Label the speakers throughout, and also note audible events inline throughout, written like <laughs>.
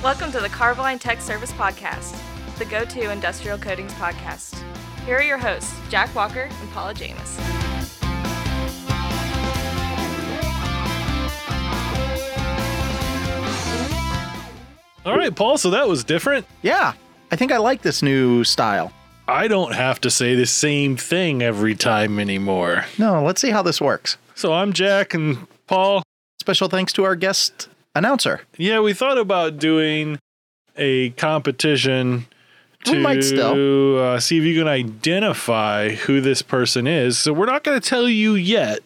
Speaker 1: Welcome to the Carboline Tech Service Podcast, the go to industrial coatings podcast. Here are your hosts, Jack Walker and Paula James.
Speaker 2: All right, Paul, so that was different.
Speaker 3: Yeah, I think I like this new style.
Speaker 2: I don't have to say the same thing every time anymore.
Speaker 3: No, let's see how this works.
Speaker 2: So I'm Jack and Paul.
Speaker 3: Special thanks to our guest announcer.
Speaker 2: Yeah, we thought about doing a competition
Speaker 3: We
Speaker 2: to
Speaker 3: might still.
Speaker 2: Uh, see if you can identify who this person is. So we're not going to tell you yet.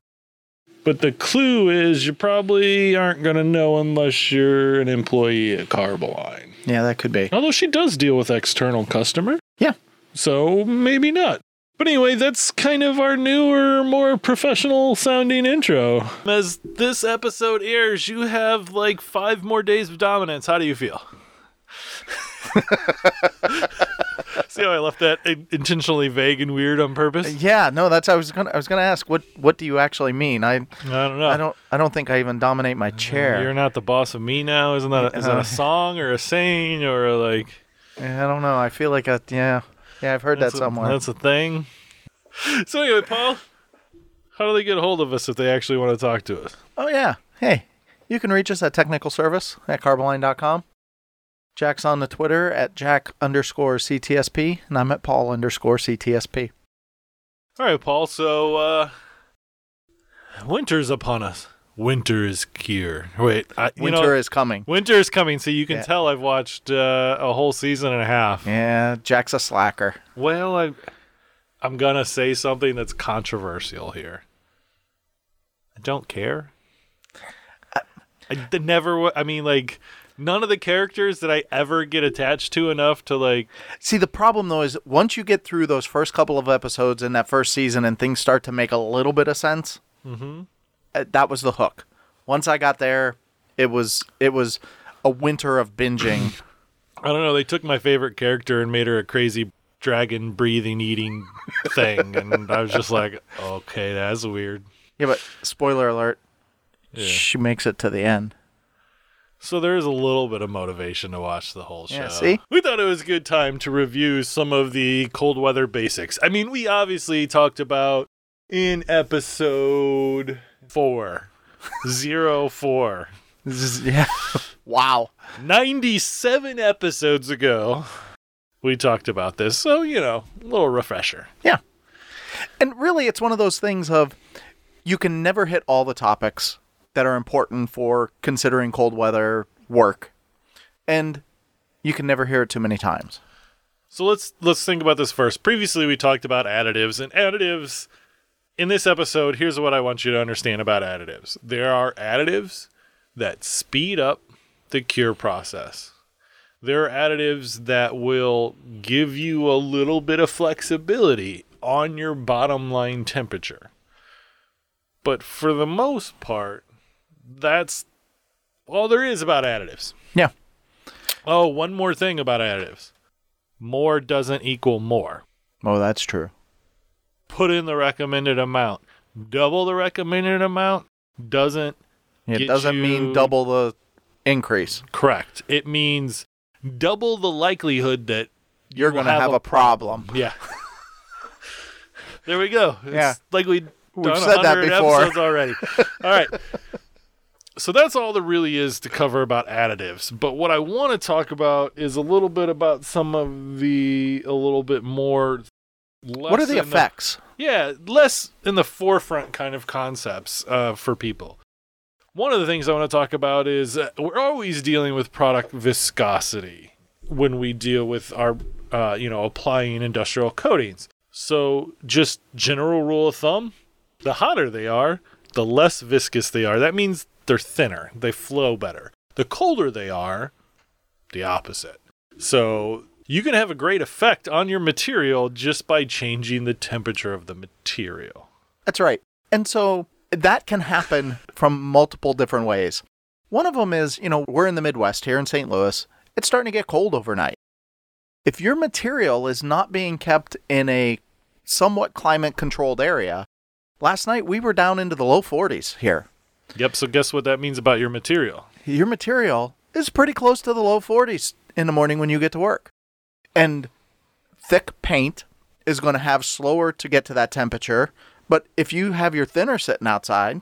Speaker 2: But the clue is you probably aren't going to know unless you're an employee at Carboline.
Speaker 3: Yeah, that could be.
Speaker 2: Although she does deal with external customer.
Speaker 3: Yeah.
Speaker 2: So maybe not. But anyway, that's kind of our newer, more professional sounding intro. As this episode airs, you have like five more days of dominance. How do you feel? <laughs> See how I left that intentionally vague and weird on purpose?
Speaker 3: Yeah, no, that's I was gonna I was gonna ask what what do you actually mean? I
Speaker 2: I don't know.
Speaker 3: I don't I don't think I even dominate my chair.
Speaker 2: You're not the boss of me now. Isn't that a, is that
Speaker 3: Uh,
Speaker 2: a song or a saying or a, like?
Speaker 3: I don't know. I feel like I, yeah. Yeah, I've heard that
Speaker 2: That's a-
Speaker 3: somewhere.
Speaker 2: That's a thing. <laughs> So anyway, Paul, how do they get a hold of us if they actually want to talk to us?
Speaker 3: Oh yeah. Hey, you can reach us at technical service at carboline.com. Jack's on the Twitter at Jack underscore CTSP, and I'm at Paul underscore CTSP.
Speaker 2: All right, Paul. So uh, winter's upon us. Winter is here. Wait, I,
Speaker 3: Winter
Speaker 2: know,
Speaker 3: is coming.
Speaker 2: winter is coming. So you can
Speaker 3: Yeah.
Speaker 2: tell I've watched uh, a whole season and a half.
Speaker 3: Yeah, Jack's a slacker.
Speaker 2: Well, I, I'm gonna say something that's controversial here. I don't care. I never. I mean, like none of the characters that I ever get attached to enough to like.
Speaker 3: See, the problem though is once you get through those first couple of episodes in that first season and things start to make a little bit of sense,
Speaker 2: Mhm.
Speaker 3: Uh, that was the hook. Once I got there, it was it was a winter of binging.
Speaker 2: I don't know. They took my favorite character and made her a crazy dragon breathing eating thing, and I was just like, okay, that's weird.
Speaker 3: yeah, but spoiler alert,
Speaker 2: Yeah.
Speaker 3: she makes it to the end.
Speaker 2: So there's a little bit of motivation to watch the whole show.
Speaker 3: Yeah, see?
Speaker 2: We thought it was a good time to review some of the cold weather basics. I mean, we obviously talked about in episode four, zero four,
Speaker 3: This is- yeah. wow.
Speaker 2: 97 episodes ago. We talked about this, so you know, a little refresher.
Speaker 3: Yeah. And really, it's one of those things of you can never hit all the topics that are important for considering cold weather work, and you can never hear it too many times.
Speaker 2: So let's let's think about this first. Previously, we talked about additives, and additives. In this episode, here's what I want you to understand about additives. There are additives that speed up the cure process. There are additives that will give you a little bit of flexibility on your bottom line temperature. But for the most part, that's all there is about additives.
Speaker 3: Yeah.
Speaker 2: Oh, one more thing about additives more doesn't equal more.
Speaker 3: Oh, that's true.
Speaker 2: Put in the recommended amount. Double the recommended amount doesn't
Speaker 3: It
Speaker 2: Get
Speaker 3: doesn't
Speaker 2: you-
Speaker 3: mean double the increase.
Speaker 2: correct. It means double the likelihood that
Speaker 3: You're
Speaker 2: will
Speaker 3: going to have, a problem. <laughs>
Speaker 2: Yeah. there we go. It's
Speaker 3: Yeah.
Speaker 2: like we'd
Speaker 3: We've
Speaker 2: done
Speaker 3: said that
Speaker 2: 100
Speaker 3: before.
Speaker 2: episodes already. <laughs> all right. So that's all there really is to cover about additives. But what I want to talk about is a little bit about some of the a little bit more.
Speaker 3: What are the effects?
Speaker 2: yeah, less in the forefront kind of concepts uh, for people. One of the things I want to talk about is uh, we're always dealing with product viscosity when we deal with our, uh, you know, applying industrial coatings. So, just general rule of thumb: the hotter they are, the less viscous they are. That means they're thinner, they flow better. The colder they are, the opposite. So, you can have a great effect on your material just by changing the temperature of the material.
Speaker 3: That's right. And so that can happen <laughs> from multiple different ways. One of them is, you know, we're in the Midwest here in St. Louis. It's starting to get cold overnight. If your material is not being kept in a somewhat climate controlled area, last night we were down into the low 40s here.
Speaker 2: Yep, so guess what that means about your material?
Speaker 3: Your material is pretty close to the low 40s in the morning when you get to work. And thick paint is going to have slower to get to that temperature. But if you have your thinner sitting outside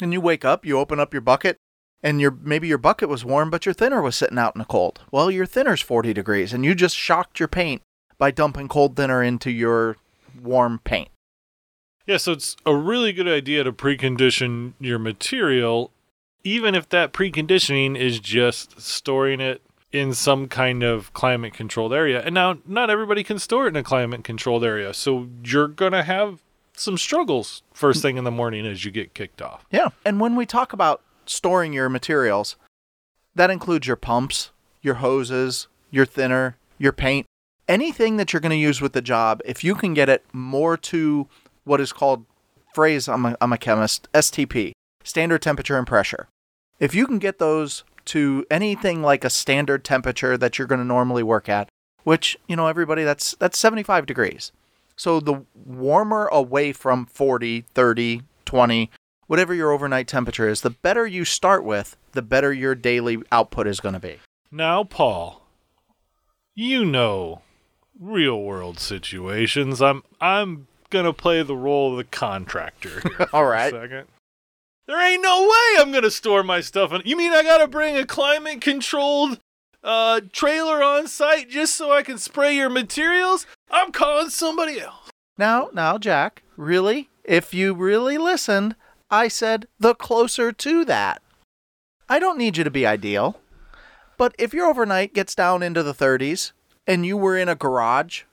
Speaker 3: and you wake up, you open up your bucket and your maybe your bucket was warm but your thinner was sitting out in the cold. Well, your thinner's 40 degrees and you just shocked your paint by dumping cold thinner into your warm paint.
Speaker 2: Yeah, so it's a really good idea to precondition your material, even if that preconditioning is just storing it in some kind of climate controlled area. And now, not everybody can store it in a climate controlled area. So you're going to have some struggles first thing in the morning as you get kicked off.
Speaker 3: Yeah. And when we talk about storing your materials, that includes your pumps, your hoses, your thinner, your paint, anything that you're going to use with the job. If you can get it more to what is called phrase, I'm a, I'm a chemist, STP, standard temperature and pressure. If you can get those to anything like a standard temperature that you're going to normally work at, which, you know, everybody that's that's 75 degrees. So the warmer away from 40, 30, 20, whatever your overnight temperature is, the better you start with, the better your daily output is going to be.
Speaker 2: Now, Paul, you know real world situations. I'm I'm gonna play the role of the contractor. <laughs>
Speaker 3: All right.
Speaker 2: second. There ain't no way I'm gonna store my stuff in. You mean I gotta bring a climate controlled uh, trailer on site just so I can spray your materials? I'm calling somebody else.
Speaker 3: Now, now, Jack, really? If you really listened, I said the closer to that. I don't need you to be ideal. But if your overnight gets down into the 30s and you were in a garage,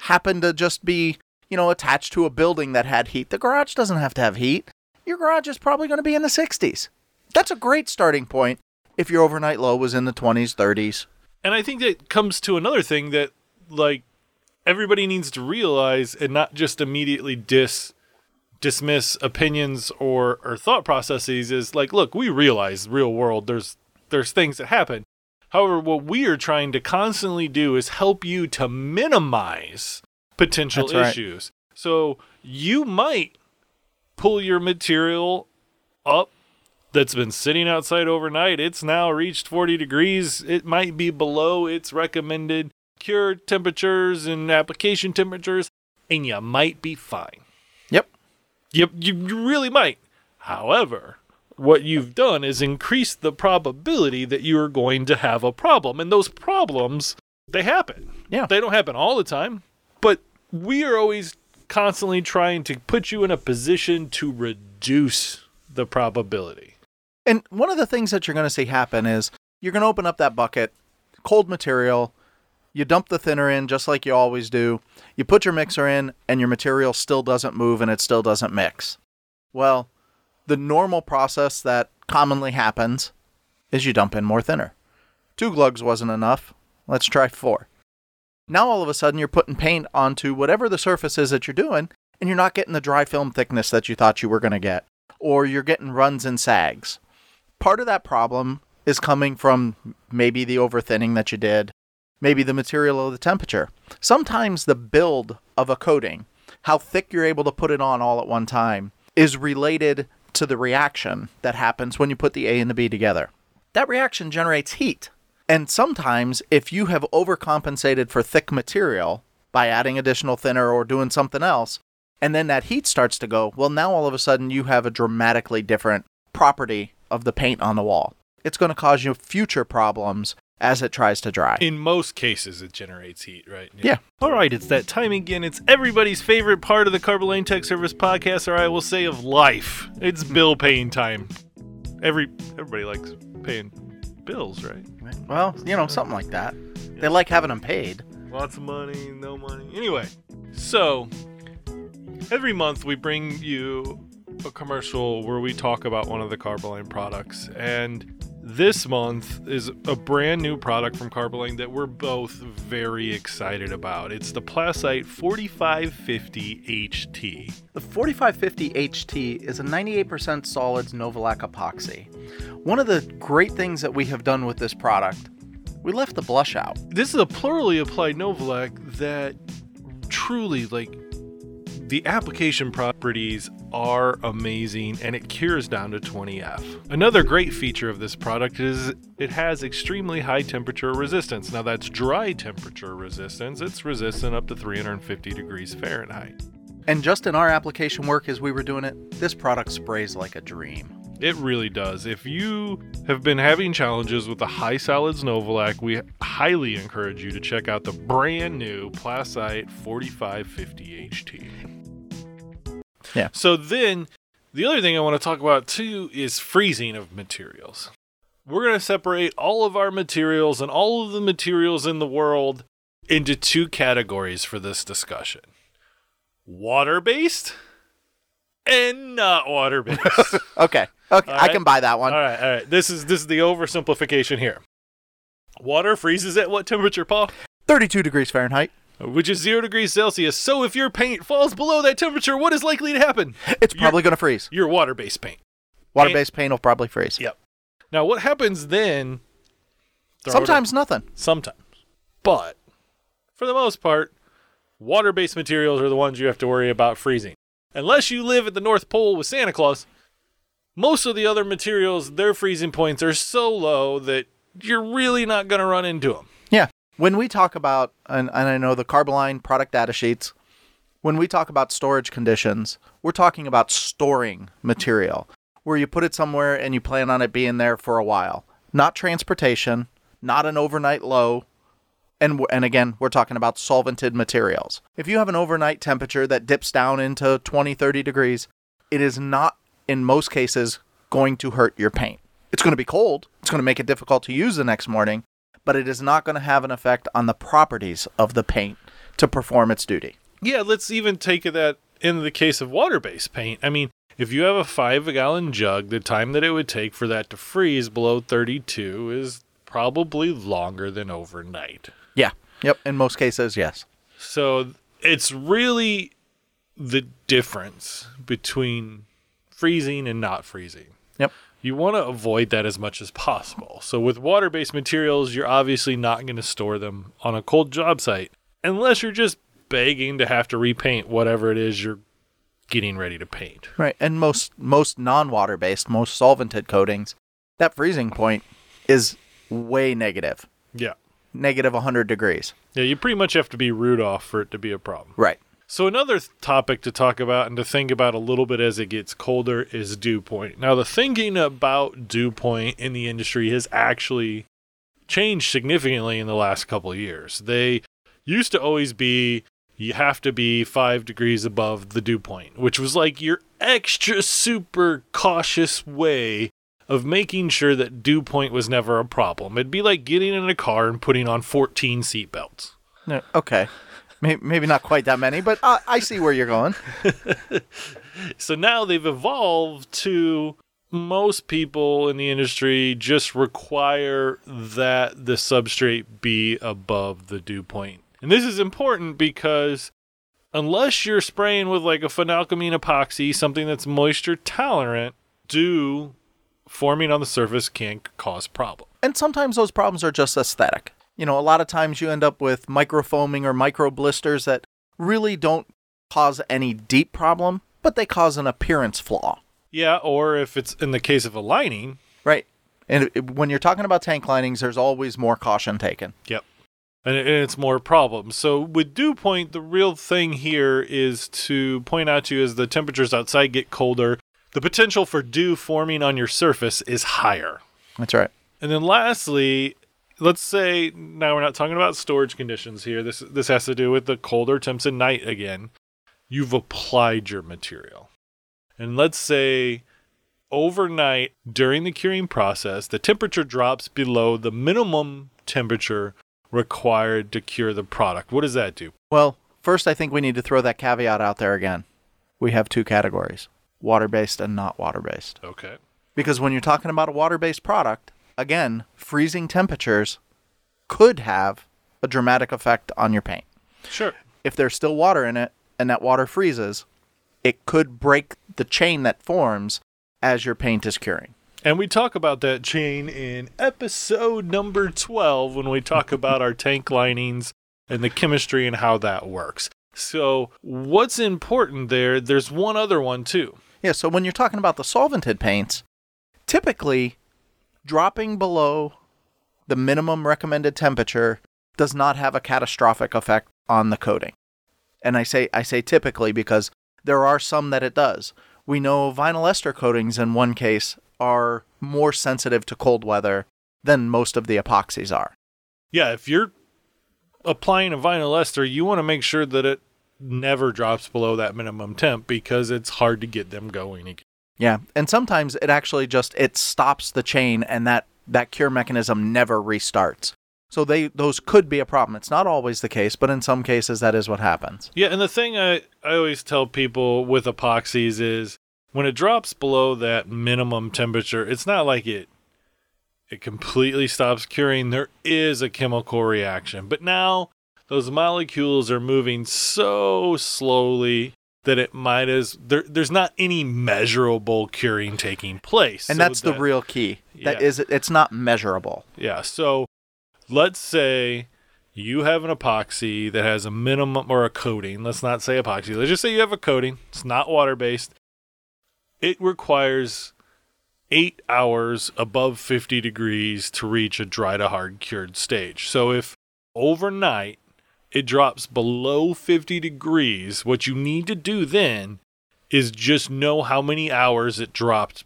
Speaker 3: happened to just be, you know, attached to a building that had heat, the garage doesn't have to have heat. Your garage is probably going to be in the 60s. That's a great starting point if your overnight low was in the 20s, 30s.
Speaker 2: And I think that comes to another thing that like everybody needs to realize and not just immediately dis dismiss opinions or or thought processes is like look, we realize real world there's there's things that happen. However, what we are trying to constantly do is help you to minimize potential
Speaker 3: That's right.
Speaker 2: issues. So you might pull your material up that's been sitting outside overnight. It's now reached 40 degrees. It might be below its recommended cure temperatures and application temperatures, and you might be fine.
Speaker 3: Yep.
Speaker 2: You, you, you really might. However, what you've done is increase the probability that you're going to have a problem. And those problems, they happen.
Speaker 3: Yeah.
Speaker 2: They don't happen all the time, but we are always constantly trying to put you in a position to reduce the probability.
Speaker 3: And one of the things that you're going to see happen is you're going to open up that bucket, cold material, you dump the thinner in just like you always do. You put your mixer in, and your material still doesn't move and it still doesn't mix. Well, the normal process that commonly happens is you dump in more thinner. Two glugs wasn't enough. Let's try four. Now all of a sudden you're putting paint onto whatever the surface is that you're doing, and you're not getting the dry film thickness that you thought you were going to get, or you're getting runs and sags part of that problem is coming from maybe the over thinning that you did, maybe the material or the temperature. Sometimes the build of a coating, how thick you're able to put it on all at one time, is related to the reaction that happens when you put the A and the B together. That reaction generates heat. And sometimes, if you have overcompensated for thick material by adding additional thinner or doing something else, and then that heat starts to go, well, now all of a sudden you have a dramatically different property of the paint on the wall. It's going to cause you future problems as it tries to dry.
Speaker 2: In most cases, it generates heat, right?
Speaker 3: Yeah.
Speaker 2: All right, it's that time again. It's everybody's favorite part of the Carboline Tech Service podcast, or I will say of life. It's bill paying time. Every everybody likes paying bills, right?
Speaker 3: Well, you know, something like that. They like having them paid.
Speaker 2: Lots of money, no money. Anyway, so every month we bring you a commercial where we talk about one of the Carboline products. And this month is a brand new product from Carboline that we're both very excited about. It's the Plasite 4550 HT.
Speaker 3: The 4550 HT is a 98% solids Novolac epoxy. One of the great things that we have done with this product, we left the blush out.
Speaker 2: This is a plurally applied Novolac that truly like The application properties are amazing and it cures down to 20F. Another great feature of this product is it has extremely high temperature resistance. Now, that's dry temperature resistance, it's resistant up to 350 degrees Fahrenheit.
Speaker 3: And just in our application work as we were doing it, this product sprays like a dream.
Speaker 2: It really does. If you have been having challenges with the high solids Novolac, we highly encourage you to check out the brand new Plasite 4550 HT.
Speaker 3: Yeah.
Speaker 2: So then, the other thing I want to talk about too is freezing of materials. We're going to separate all of our materials and all of the materials in the world into two categories for this discussion water based and not water based. <laughs>
Speaker 3: Okay. Okay.
Speaker 2: All
Speaker 3: I can buy that one.
Speaker 2: All right, all right. This is this is the oversimplification here. Water freezes at what temperature, Paul?
Speaker 3: 32 degrees Fahrenheit.
Speaker 2: Which is zero degrees Celsius. So if your paint falls below that temperature, what is likely to happen?
Speaker 3: It's probably going to freeze.
Speaker 2: Your water-based paint.
Speaker 3: Water based paint will probably freeze.
Speaker 2: Yep. Now, what happens then? throw it up-
Speaker 3: Sometimes nothing.
Speaker 2: sometimes, but for the most part, water-based materials are the ones you have to worry about freezing. Unless you live at the North Pole with Santa Claus, most of the other materials, their freezing points are so low that you're really not going to run into them.
Speaker 3: When we talk about, and, and I know the Carboline product data sheets, when we talk about storage conditions, we're talking about storing material where you put it somewhere and you plan on it being there for a while. Not transportation, not an overnight low. And, and again, we're talking about solvented materials. If you have an overnight temperature that dips down into 20, 30 degrees, it is not, in most cases, going to hurt your paint. It's going to be cold. It's going to make it difficult to use the next morning, but it is not going to have an effect on the properties of the paint to perform its duty.
Speaker 2: Yeah, let's even take that in the case of water-based paint. I mean, if you have a five-gallon jug, the time that it would take for that to freeze below 32 is probably longer than overnight.
Speaker 3: Yeah. Yep. In most cases, yes.
Speaker 2: So it's really the difference between freezing and not freezing.
Speaker 3: Yep.
Speaker 2: You want to avoid that as much as possible. So with water-based materials, you're obviously not going to store them on a cold job site unless you're just begging to have to repaint whatever it is you're getting ready to paint.
Speaker 3: Right. And most most non-water based, most solvented coatings, that freezing point is way negative.
Speaker 2: Yeah.
Speaker 3: Negative 100 degrees.
Speaker 2: Yeah, you pretty much have to be Rudolph for it to be a problem.
Speaker 3: Right.
Speaker 2: So another th- topic to talk about and to think about a little bit as it gets colder is dew point. Now the thinking about dew point in the industry has actually changed significantly in the last couple of years. They used to always be you have to be 5 degrees above the dew point, which was like your extra super cautious way of making sure that dew point was never a problem. It'd be like getting in a car and putting on 14 seatbelts.
Speaker 3: No, Okay. May- Maybe not quite that many, but I, I see where you're going. <laughs>
Speaker 2: So now they've evolved to most people in the industry just require that the substrate be above the dew point. And this is important because unless you're spraying with like a phenalkylamine epoxy, something that's moisture tolerant, dew forming on the surface can cause problems.
Speaker 3: And sometimes those problems are just aesthetic. You know, a lot of times you end up with microfoaming or micro blisters that really don't cause any deep problem, but they cause an appearance flaw.
Speaker 2: Yeah, or if it's in the case of a lining,
Speaker 3: Right. And when you're talking about tank linings, there's always more caution taken.
Speaker 2: Yep. And it's more problems. So with dew point, the real thing here is to point out to you as the temperatures outside get colder, the potential for dew forming on your surface is higher.
Speaker 3: That's right.
Speaker 2: And then lastly, let's say now we're not talking about storage conditions here. This this has to do with the colder temps at night again. You've applied your material. And let's say overnight during the curing process, the temperature drops below the minimum temperature required to cure the product. What does that do?
Speaker 3: Well, first, I think we need to throw that caveat out there again. We have two categories water based and not water based.
Speaker 2: Okay.
Speaker 3: Because when you're talking about a water based product, again, freezing temperatures could have a dramatic effect on your paint.
Speaker 2: Sure.
Speaker 3: If there's still water in it and that water freezes, it could break the chain that forms as your paint is curing.
Speaker 2: And we talk about that chain in episode number 12 when we talk <laughs> about our tank linings and the chemistry and how that works. So, what's important there? There's one other one too.
Speaker 3: Yeah, so when you're talking about the solvented paints, typically dropping below the minimum recommended temperature does not have a catastrophic effect on the coating. And I say I say typically because there are some that it does. We know vinyl ester coatings in one case are more sensitive to cold weather than most of the epoxies are.
Speaker 2: Yeah, if you're applying a vinyl ester, you want to make sure that it never drops below that minimum temp because it's hard to get them going again.
Speaker 3: Yeah, and sometimes it actually just it stops the chain and that that cure mechanism never restarts. So they those could be a problem. It's not always the case, but in some cases that is what happens.
Speaker 2: Yeah, and the thing I, I always tell people with epoxies is when it drops below that minimum temperature, it's not like it it completely stops curing. There is a chemical reaction. But now those molecules are moving so slowly that it might as there there's not any measurable curing taking place.
Speaker 3: And
Speaker 2: So
Speaker 3: that's the real key. That
Speaker 2: Yeah.
Speaker 3: is it's not measurable.
Speaker 2: Yeah. So let's say you have an epoxy that has a minimum or a coating. Let's not say epoxy. Let's just say you have a coating. It's not water based. It requires eight hours above 50 degrees to reach a dry to hard cured stage. So if overnight it drops below 50 degrees, what you need to do then is just know how many hours it dropped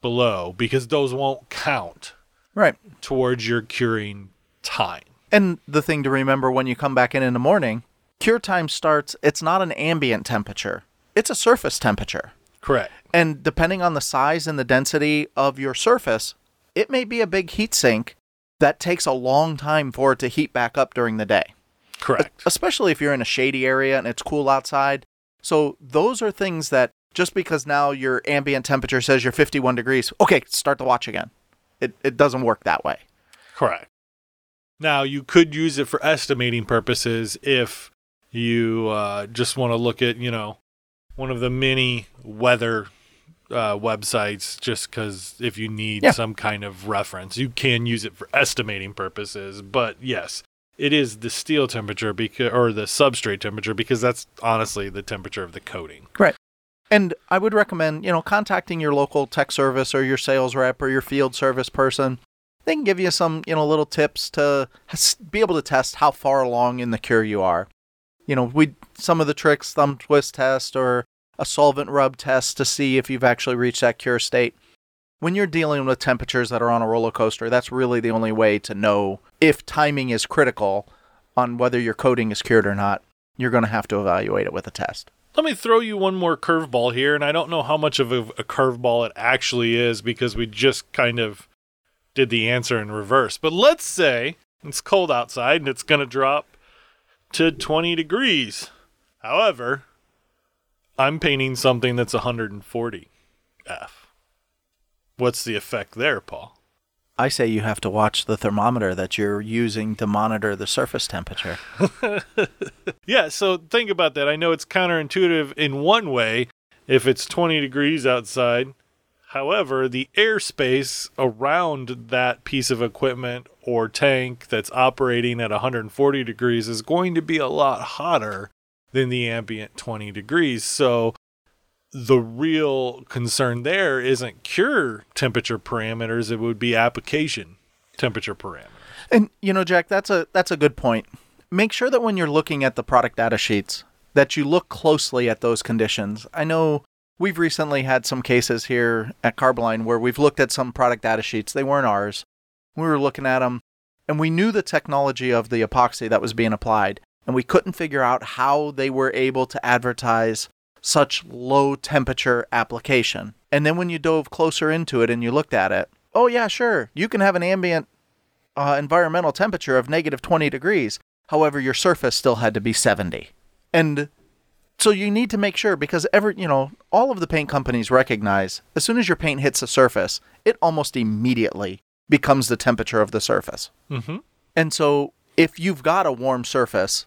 Speaker 2: below because those won't count
Speaker 3: Right.
Speaker 2: towards your curing time.
Speaker 3: And the thing to remember when you come back in in the morning, cure time starts it's not an ambient temperature. It's a surface temperature.
Speaker 2: Correct.
Speaker 3: And depending on the size and the density of your surface, it may be a big heat sink that takes a long time for it to heat back up during the day.
Speaker 2: Correct.
Speaker 3: especially if you're in a shady area and it's cool outside. So those are things that just because now your ambient temperature says you're 51 degrees, okay, start the watch again. It it doesn't work that way.
Speaker 2: Correct. Now, you could use it for estimating purposes if you uh, just want to look at, you know, one of the many weather uh, websites, just because if you need
Speaker 3: Yeah.
Speaker 2: some kind of reference, you can use it for estimating purposes. But yes, it is the steel temperature because, or the substrate temperature because that's honestly the temperature of the coating. Right.
Speaker 3: And I would recommend, you know, contacting your local tech service or your sales rep or your field service person. They can give you some, you know, little tips to be able to test how far along in the cure you are. You know, we some of the tricks, thumb twist test or a solvent rub test to see if you've actually reached that cure state. When you're dealing with temperatures that are on a roller coaster, that's really the only way to know if timing is critical on whether your coating is cured or not. You're going to have to evaluate it with a test.
Speaker 2: Let me throw you one more curveball here, and I don't know how much of a, a curveball it actually is because we just kind of did the answer in reverse. But let's say it's cold outside and it's going to drop to 20 degrees. However, I'm painting something that's 140 F. What's the effect there, Paul?
Speaker 3: I say you have to watch the thermometer that you're using to monitor the surface temperature. <laughs>
Speaker 2: Yeah, so think about that. I know it's counterintuitive in one way if it's 20 degrees outside. However, the airspace around that piece of equipment or tank that's operating at 140 degrees is going to be a lot hotter than the ambient 20 degrees. So the real concern there isn't cure temperature parameters, it would be application temperature parameters.
Speaker 3: And you know, Jack, that's a that's a good point. Make sure that when you're looking at the product data sheets that you look closely at those conditions. I know we've recently had some cases here at Carboline where we've looked at some product data sheets. They weren't ours. We were looking at them and we knew the technology of the epoxy that was being applied and we couldn't figure out how they were able to advertise such low temperature application. And then when you dove closer into it and you looked at it, oh yeah, sure, you can have an ambient uh, environmental temperature of negative 20 degrees. However, your surface still had to be 70. And so you need to make sure because every, you know, all of the paint companies recognize as soon as your paint hits the surface, it almost immediately becomes the temperature of the surface.
Speaker 2: Mm-hmm.
Speaker 3: And so if you've got a warm surface,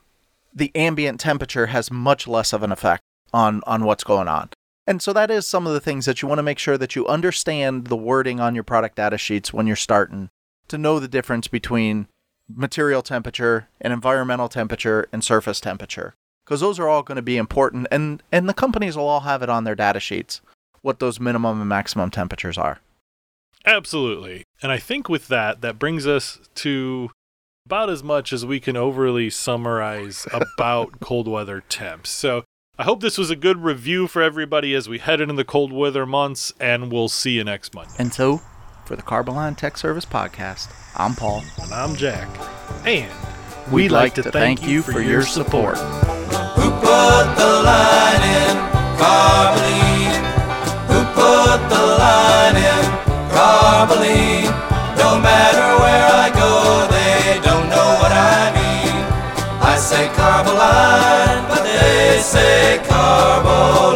Speaker 3: the ambient temperature has much less of an effect on on what's going on. And so that is some of the things that you want to make sure that you understand the wording on your product data sheets when you're starting to know the difference between material temperature and environmental temperature and surface temperature. because those are all going to be important, and and the companies will all have it on their data sheets what those minimum and maximum temperatures are.
Speaker 2: Absolutely. And I think with that, that brings us to about as much as we can overly summarize <laughs> about cold weather temps. So I hope this was a good review for everybody as we head into the cold weather months, and we'll see you next month.
Speaker 3: And so, for the Carboline Tech Service Podcast, I'm Paul.
Speaker 2: And I'm Jack. And
Speaker 3: we'd, we'd like, like, to thank, thank you for, for your support.
Speaker 4: Who put the line in Carboline? Who put the line in Carboline? No matter where I go, they don't know what I mean. I say Carboline say, Carbo.